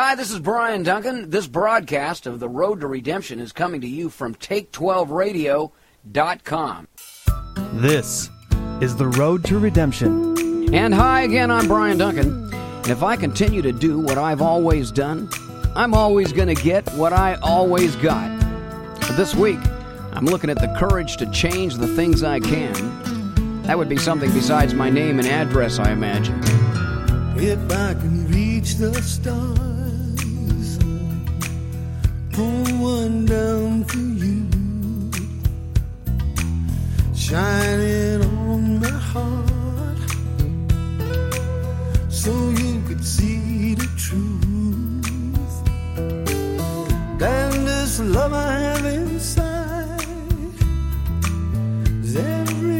Hi, this is Brian Duncan. This broadcast of The Road to Redemption is coming to you from Take12Radio.com. This is The Road to Redemption. And hi again, I'm Brian Duncan. And if I continue to do what I've always done, I'm always going to get what I always got. But this week, I'm looking at the courage to change the things I can. That would be something besides my name and address, I imagine. If I can reach the stars, one down you, shining on my heart, so you could see the truth. This love I have inside is everything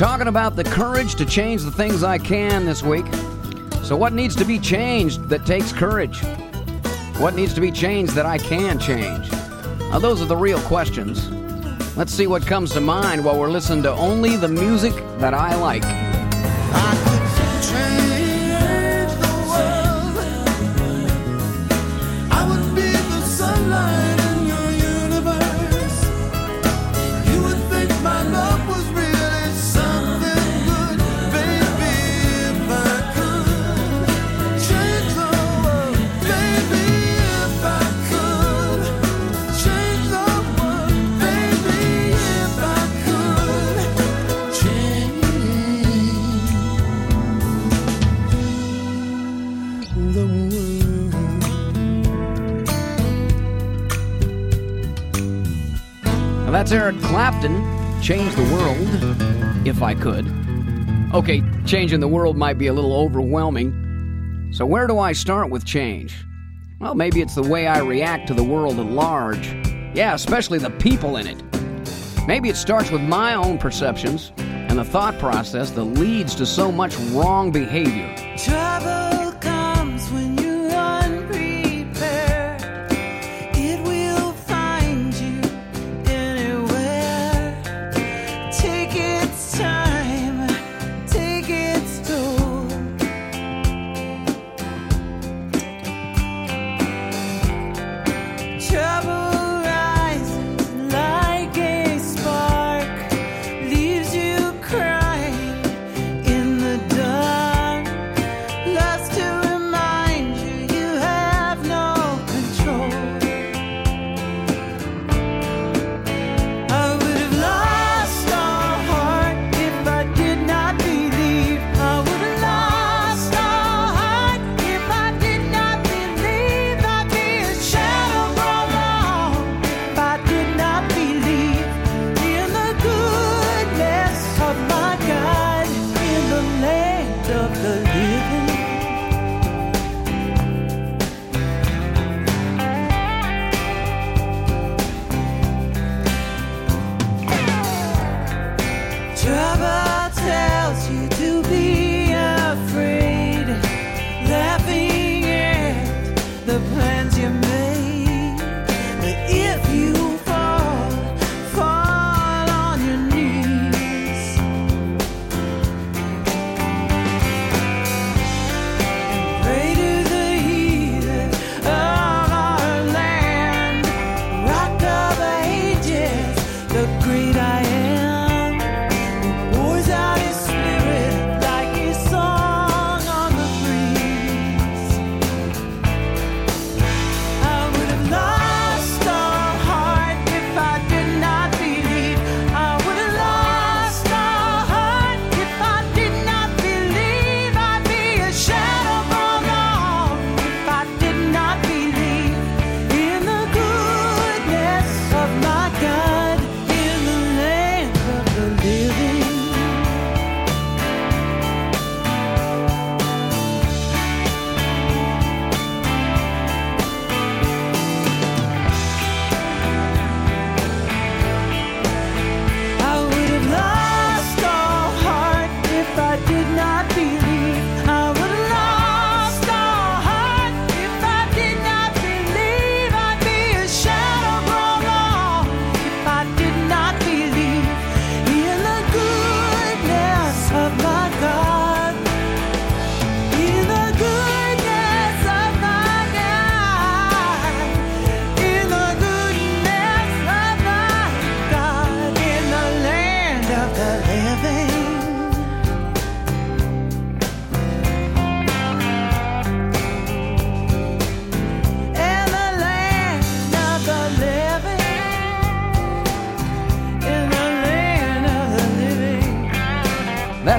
Talking about the courage to change the things I can this week. So, what needs to be changed that takes courage? What needs to be changed that I can change? Now, those are the real questions. Let's see what comes to mind while we're listening to only the music that I like. That's Eric Clapton. Change the world, if I could. Okay, changing the world might be a little overwhelming. So, where do I start with change? Well, maybe it's the way I react to the world at large. Yeah, especially the people in it. Maybe it starts with my own perceptions and the thought process that leads to so much wrong behavior. Trouble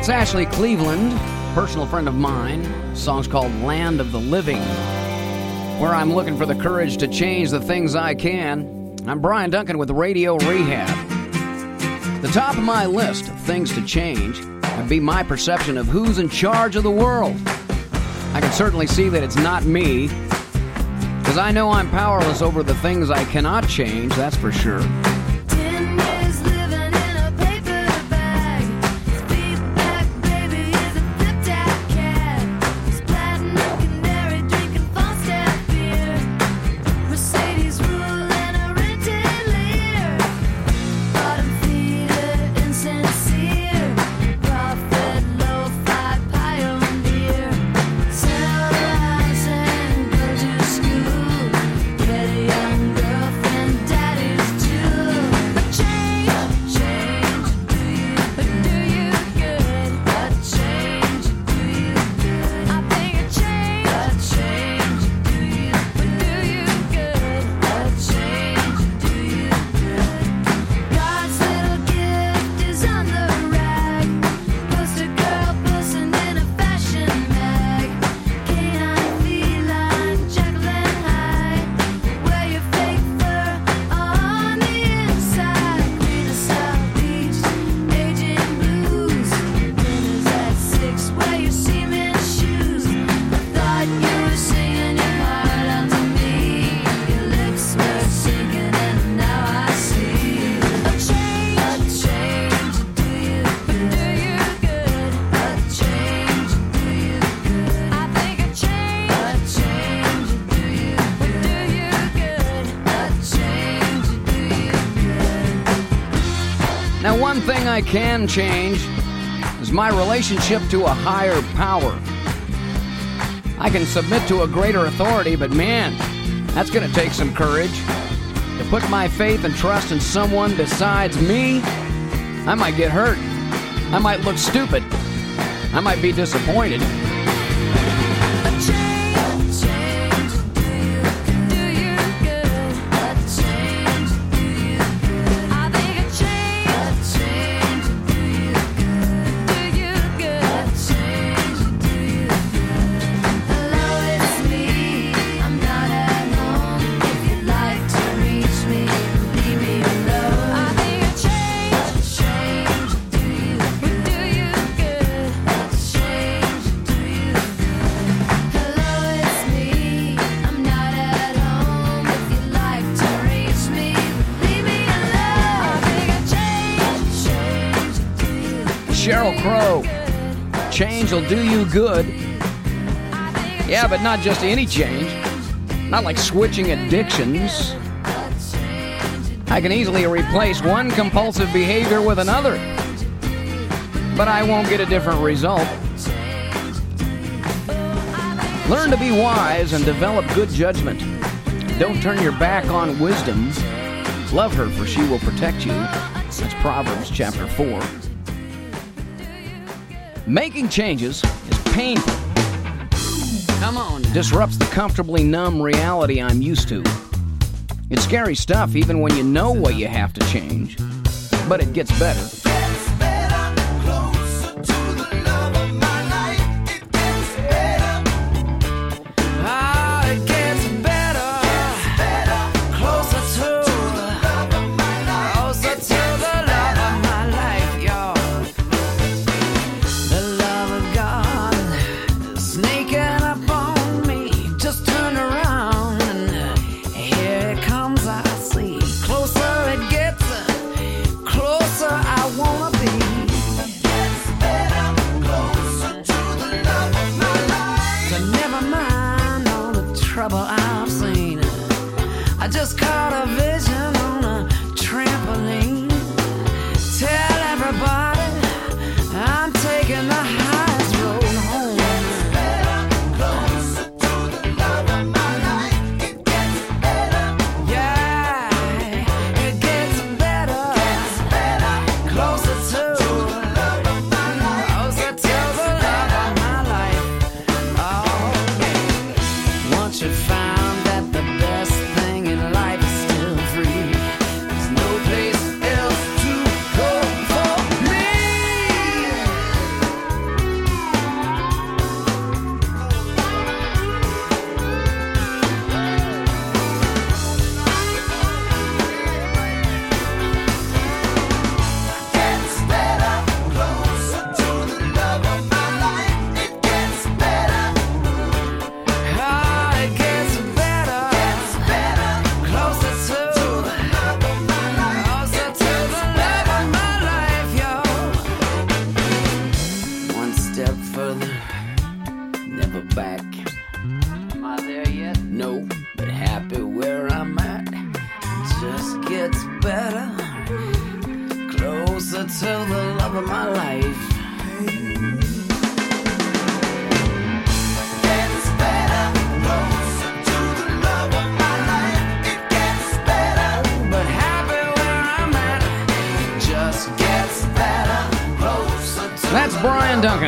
That's Ashley Cleveland, personal friend of mine. The song's called Land of the Living, where I'm looking for the courage to change the things I can. I'm Brian Duncan with Radio Rehab. The top of my list of things to change would be my perception of who's in charge of the world. I can certainly see that it's not me, because I know I'm powerless over the things I cannot change, that's for sure. I can change is my relationship to a higher power. I can submit to a greater authority, but man, that's going to take some courage. To put my faith and trust in someone besides me, I might get hurt. I might look stupid. I might be disappointed. Will do you good. Yeah, but not just any change. Not like switching addictions. I can easily replace one compulsive behavior with another. But I won't get a different result. Learn to be wise and develop good judgment. Don't turn your back on wisdom. Love her, for she will protect you. That's Proverbs chapter 4. Making changes is painful. Come on. Disrupts the comfortably numb reality I'm used to. It's scary stuff even when you know what you have to change. But it gets better.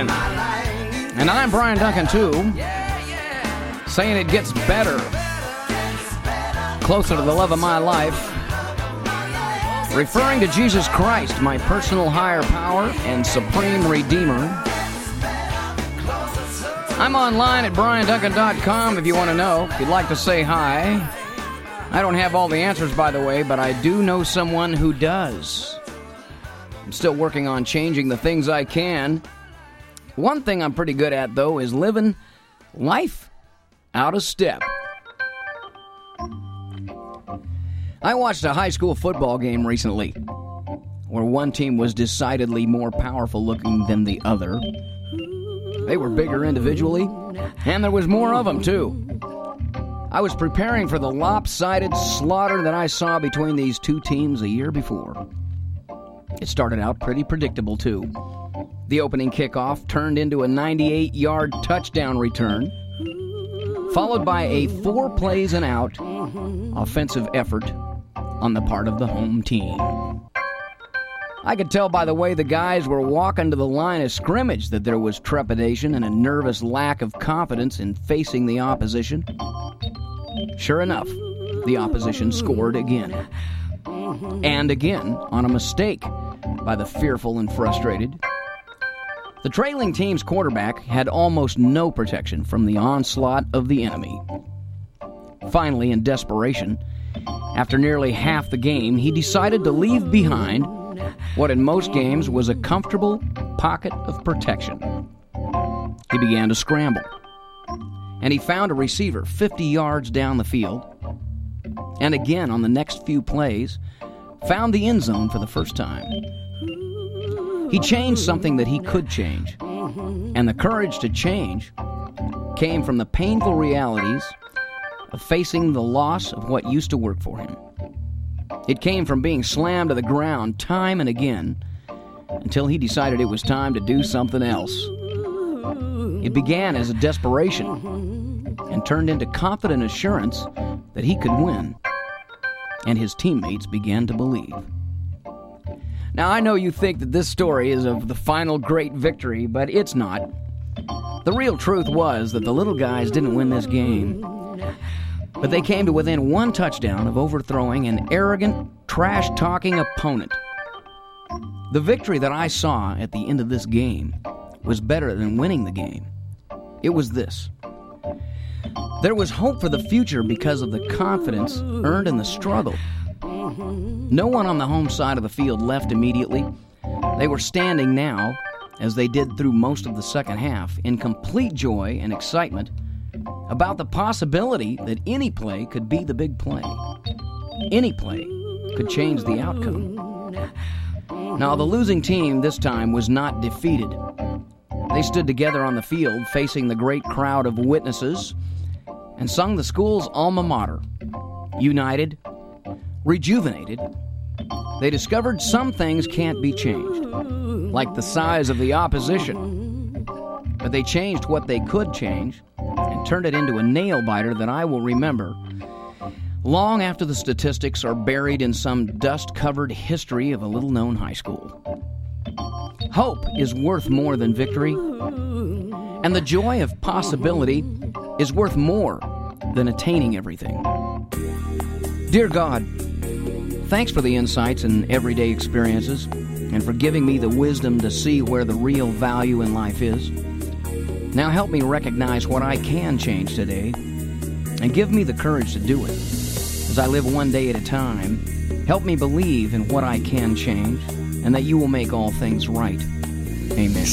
Duncan. And I'm Brian Duncan, too, saying it gets better. Closer to the love of my life. Referring to Jesus Christ, my personal higher power and supreme redeemer. I'm online at brianduncan.com if you want to know. If you'd like to say hi. I don't have all the answers, by the way, but I do know someone who does. I'm still working on changing the things I can. One thing I'm pretty good at, though, is living life out of step. I watched a high school football game recently where one team was decidedly more powerful looking than the other. They were bigger individually, and there was more of them, too. I was preparing for the lopsided slaughter that I saw between these two teams a year before. It started out pretty predictable, too. The opening kickoff turned into a 98 yard touchdown return, followed by a four plays and out offensive effort on the part of the home team. I could tell by the way the guys were walking to the line of scrimmage that there was trepidation and a nervous lack of confidence in facing the opposition. Sure enough, the opposition scored again. And again on a mistake by the fearful and frustrated. The trailing team's quarterback had almost no protection from the onslaught of the enemy. Finally, in desperation, after nearly half the game, he decided to leave behind what in most games was a comfortable pocket of protection. He began to scramble, and he found a receiver 50 yards down the field, and again on the next few plays, found the end zone for the first time. He changed something that he could change, and the courage to change came from the painful realities of facing the loss of what used to work for him. It came from being slammed to the ground time and again until he decided it was time to do something else. It began as a desperation and turned into confident assurance that he could win, and his teammates began to believe. Now, I know you think that this story is of the final great victory, but it's not. The real truth was that the little guys didn't win this game, but they came to within one touchdown of overthrowing an arrogant, trash talking opponent. The victory that I saw at the end of this game was better than winning the game. It was this. There was hope for the future because of the confidence earned in the struggle. Uh-huh. No one on the home side of the field left immediately. They were standing now, as they did through most of the second half, in complete joy and excitement about the possibility that any play could be the big play. Any play could change the outcome. Now, the losing team this time was not defeated. They stood together on the field facing the great crowd of witnesses and sung the school's alma mater. United, rejuvenated, they discovered some things can't be changed, like the size of the opposition. But they changed what they could change and turned it into a nail biter that I will remember long after the statistics are buried in some dust covered history of a little known high school. Hope is worth more than victory, and the joy of possibility is worth more than attaining everything. Dear God, thanks for the insights and everyday experiences, and for giving me the wisdom to see where the real value in life is. Now help me recognize what I can change today, and give me the courage to do it. As I live one day at a time, help me believe in what I can change, and that you will make all things right. Amen.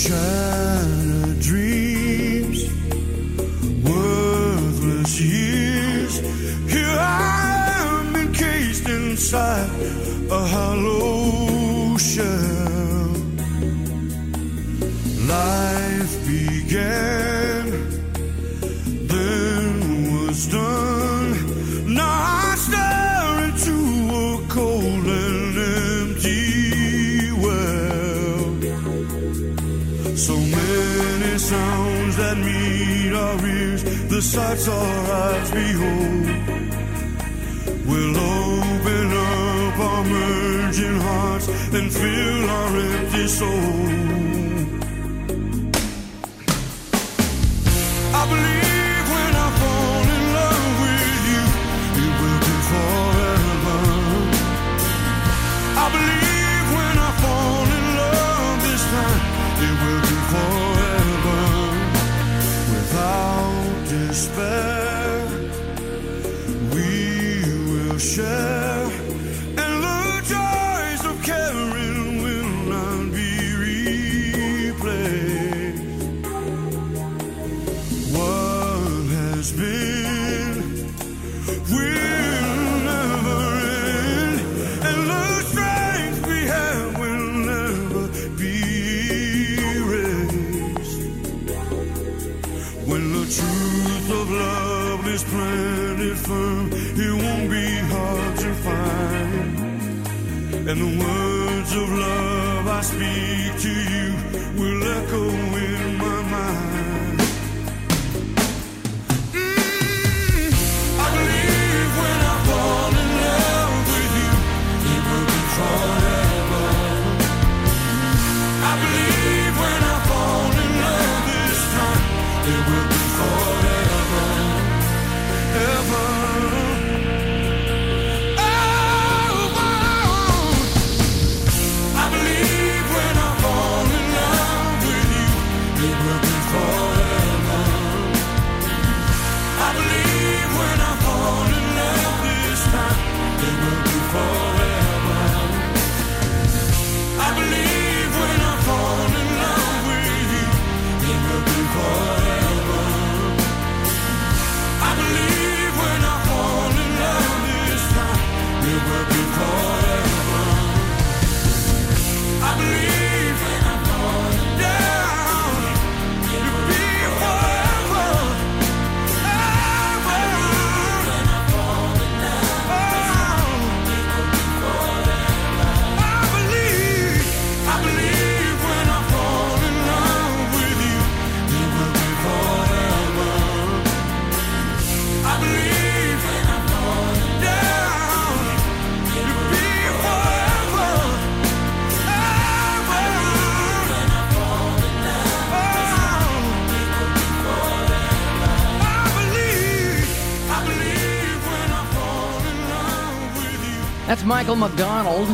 Michael McDonald.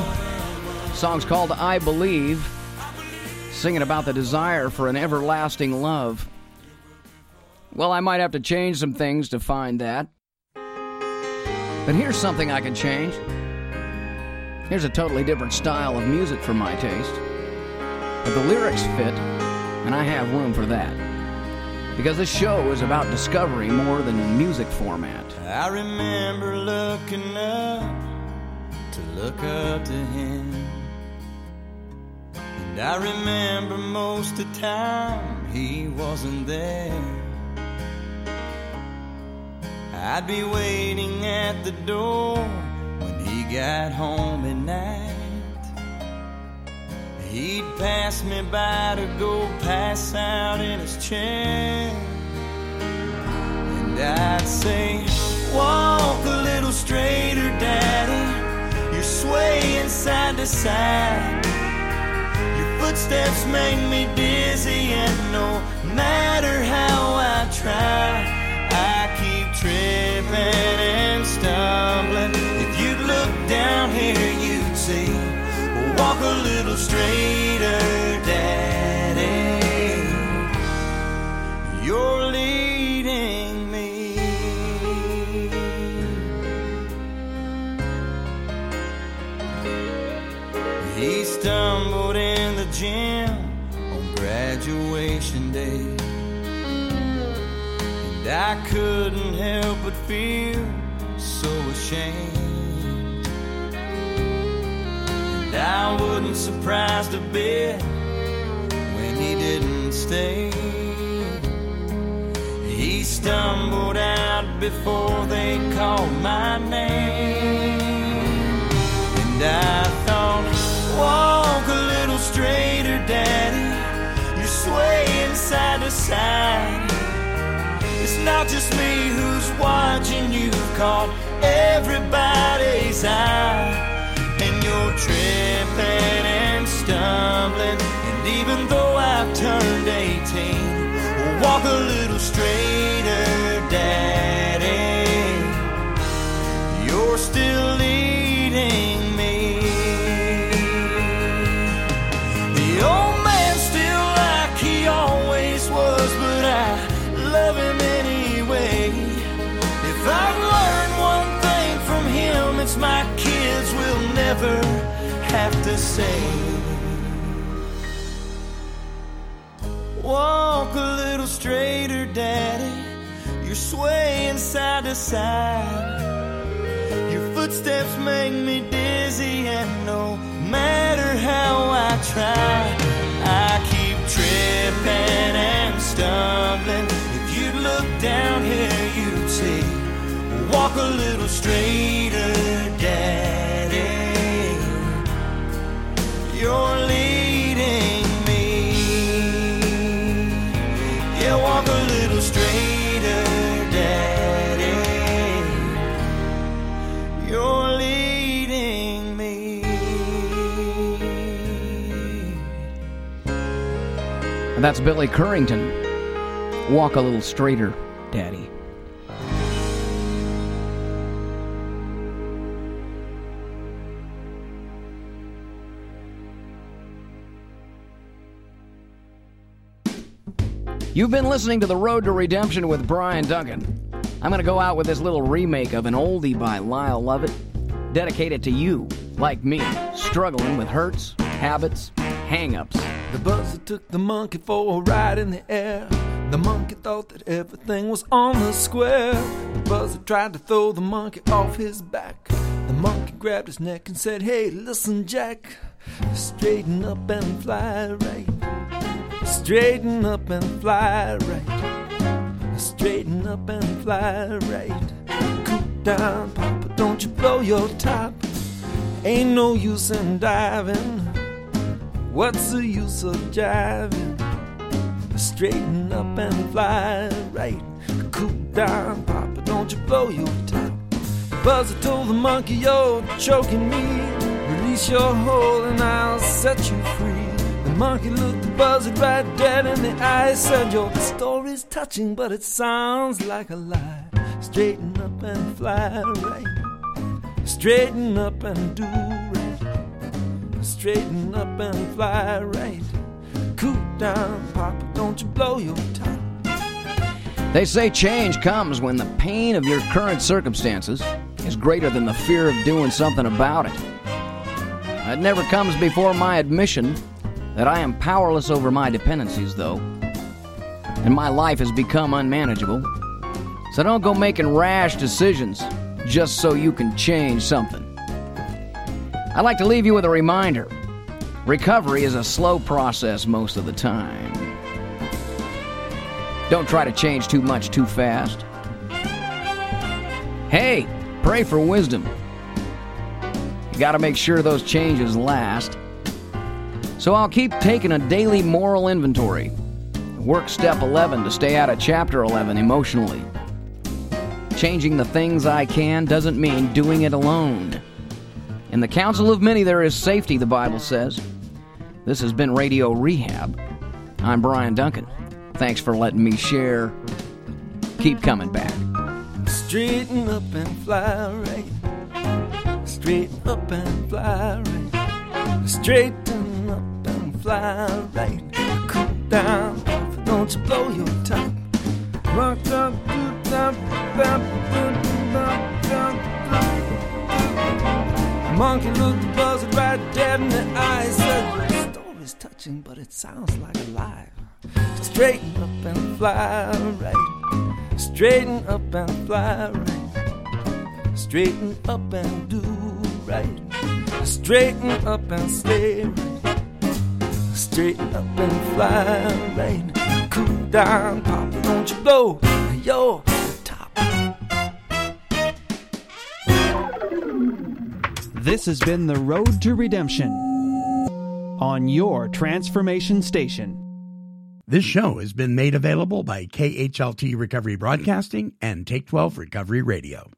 Song's called I Believe, singing about the desire for an everlasting love. Well, I might have to change some things to find that. But here's something I can change. Here's a totally different style of music for my taste. But the lyrics fit, and I have room for that. Because this show is about discovery more than music format. I remember looking up to look up to him. And I remember most of the time he wasn't there. I'd be waiting at the door when he got home at night. He'd pass me by to go pass out in his chair. And I'd say, Walk a little straighter, Daddy. Swaying side to side. Your footsteps make me dizzy, and no matter how I try, I keep tripping and stumbling. If you'd look down here, you'd see. Walk a little straighter, And I couldn't help but feel so ashamed. And I wasn't surprised a bit when he didn't stay. He stumbled out before they called my name. And I thought, walk a little straighter, Daddy. You're swaying side to side. Not just me who's watching. You've caught everybody's eye. And you're tripping and stumbling. And even though I've turned 18, walk a little straighter, Daddy. You're still say. Walk a little straighter, Daddy. You're swaying side to side. Your footsteps make me dizzy, and no matter how I try, I keep tripping and stumbling. If you'd look down here, you'd see. Walk a little straighter, that's Billy Currington. Walk a little straighter, Daddy. You've been listening to The Road to Redemption with Brian Duncan. I'm going to go out with this little remake of an oldie by Lyle Lovett, dedicated to you, like me, struggling with hurts, habits, hang ups. The buzzer took the monkey for a ride in the air. The monkey thought that everything was on the square. The buzzer tried to throw the monkey off his back. The monkey grabbed his neck and said, Hey, listen, Jack, straighten up and fly right. Straighten up and fly right. Straighten up and fly right. Cool down, Papa, don't you blow your top. Ain't no use in diving. What's the use of jiving? Straighten up and fly right. Cool down, Papa, don't you blow your top. Buzzer told the monkey, You're choking me. Release your hold and I'll set you free. The monkey looked the buzzard right dead in the eye. Said, Your story's touching, but it sounds like a lie. Straighten up and fly right. Straighten up and do. Straighten up and fly right. Cool down, Papa, don't you blow your top. They say change comes when the pain of your current circumstances is greater than the fear of doing something about it. It never comes before my admission that I am powerless over my dependencies, though, and my life has become unmanageable. So don't go making rash decisions just so you can change something. I'd like to leave you with a reminder recovery is a slow process most of the time. Don't try to change too much too fast. Hey, pray for wisdom. You got to make sure those changes last. So I'll keep taking a daily moral inventory. Work step 11 to stay out of chapter 11 emotionally. Changing the things I can doesn't mean doing it alone. In the counsel of many, there is safety, the Bible says. This has been Radio Rehab. I'm Brian Duncan. Thanks for letting me share. Keep coming back. Straighten up and fly right. Straighten up and fly right. Straighten up and fly right. Cool down, don't you blow your top. Rock, rock, do. Monkey looked the buzzard right dead in the eye. Said, Your story's touching, but it sounds like a lie. Straighten up and fly right. Straighten up and fly right. Straighten up and do right. Straighten up and stay right. Straighten up and fly right. Cool down, Papa, don't you blow your This has been The Road to Redemption on your transformation station. This show has been made available by KHLT Recovery Broadcasting and Take 12 Recovery Radio.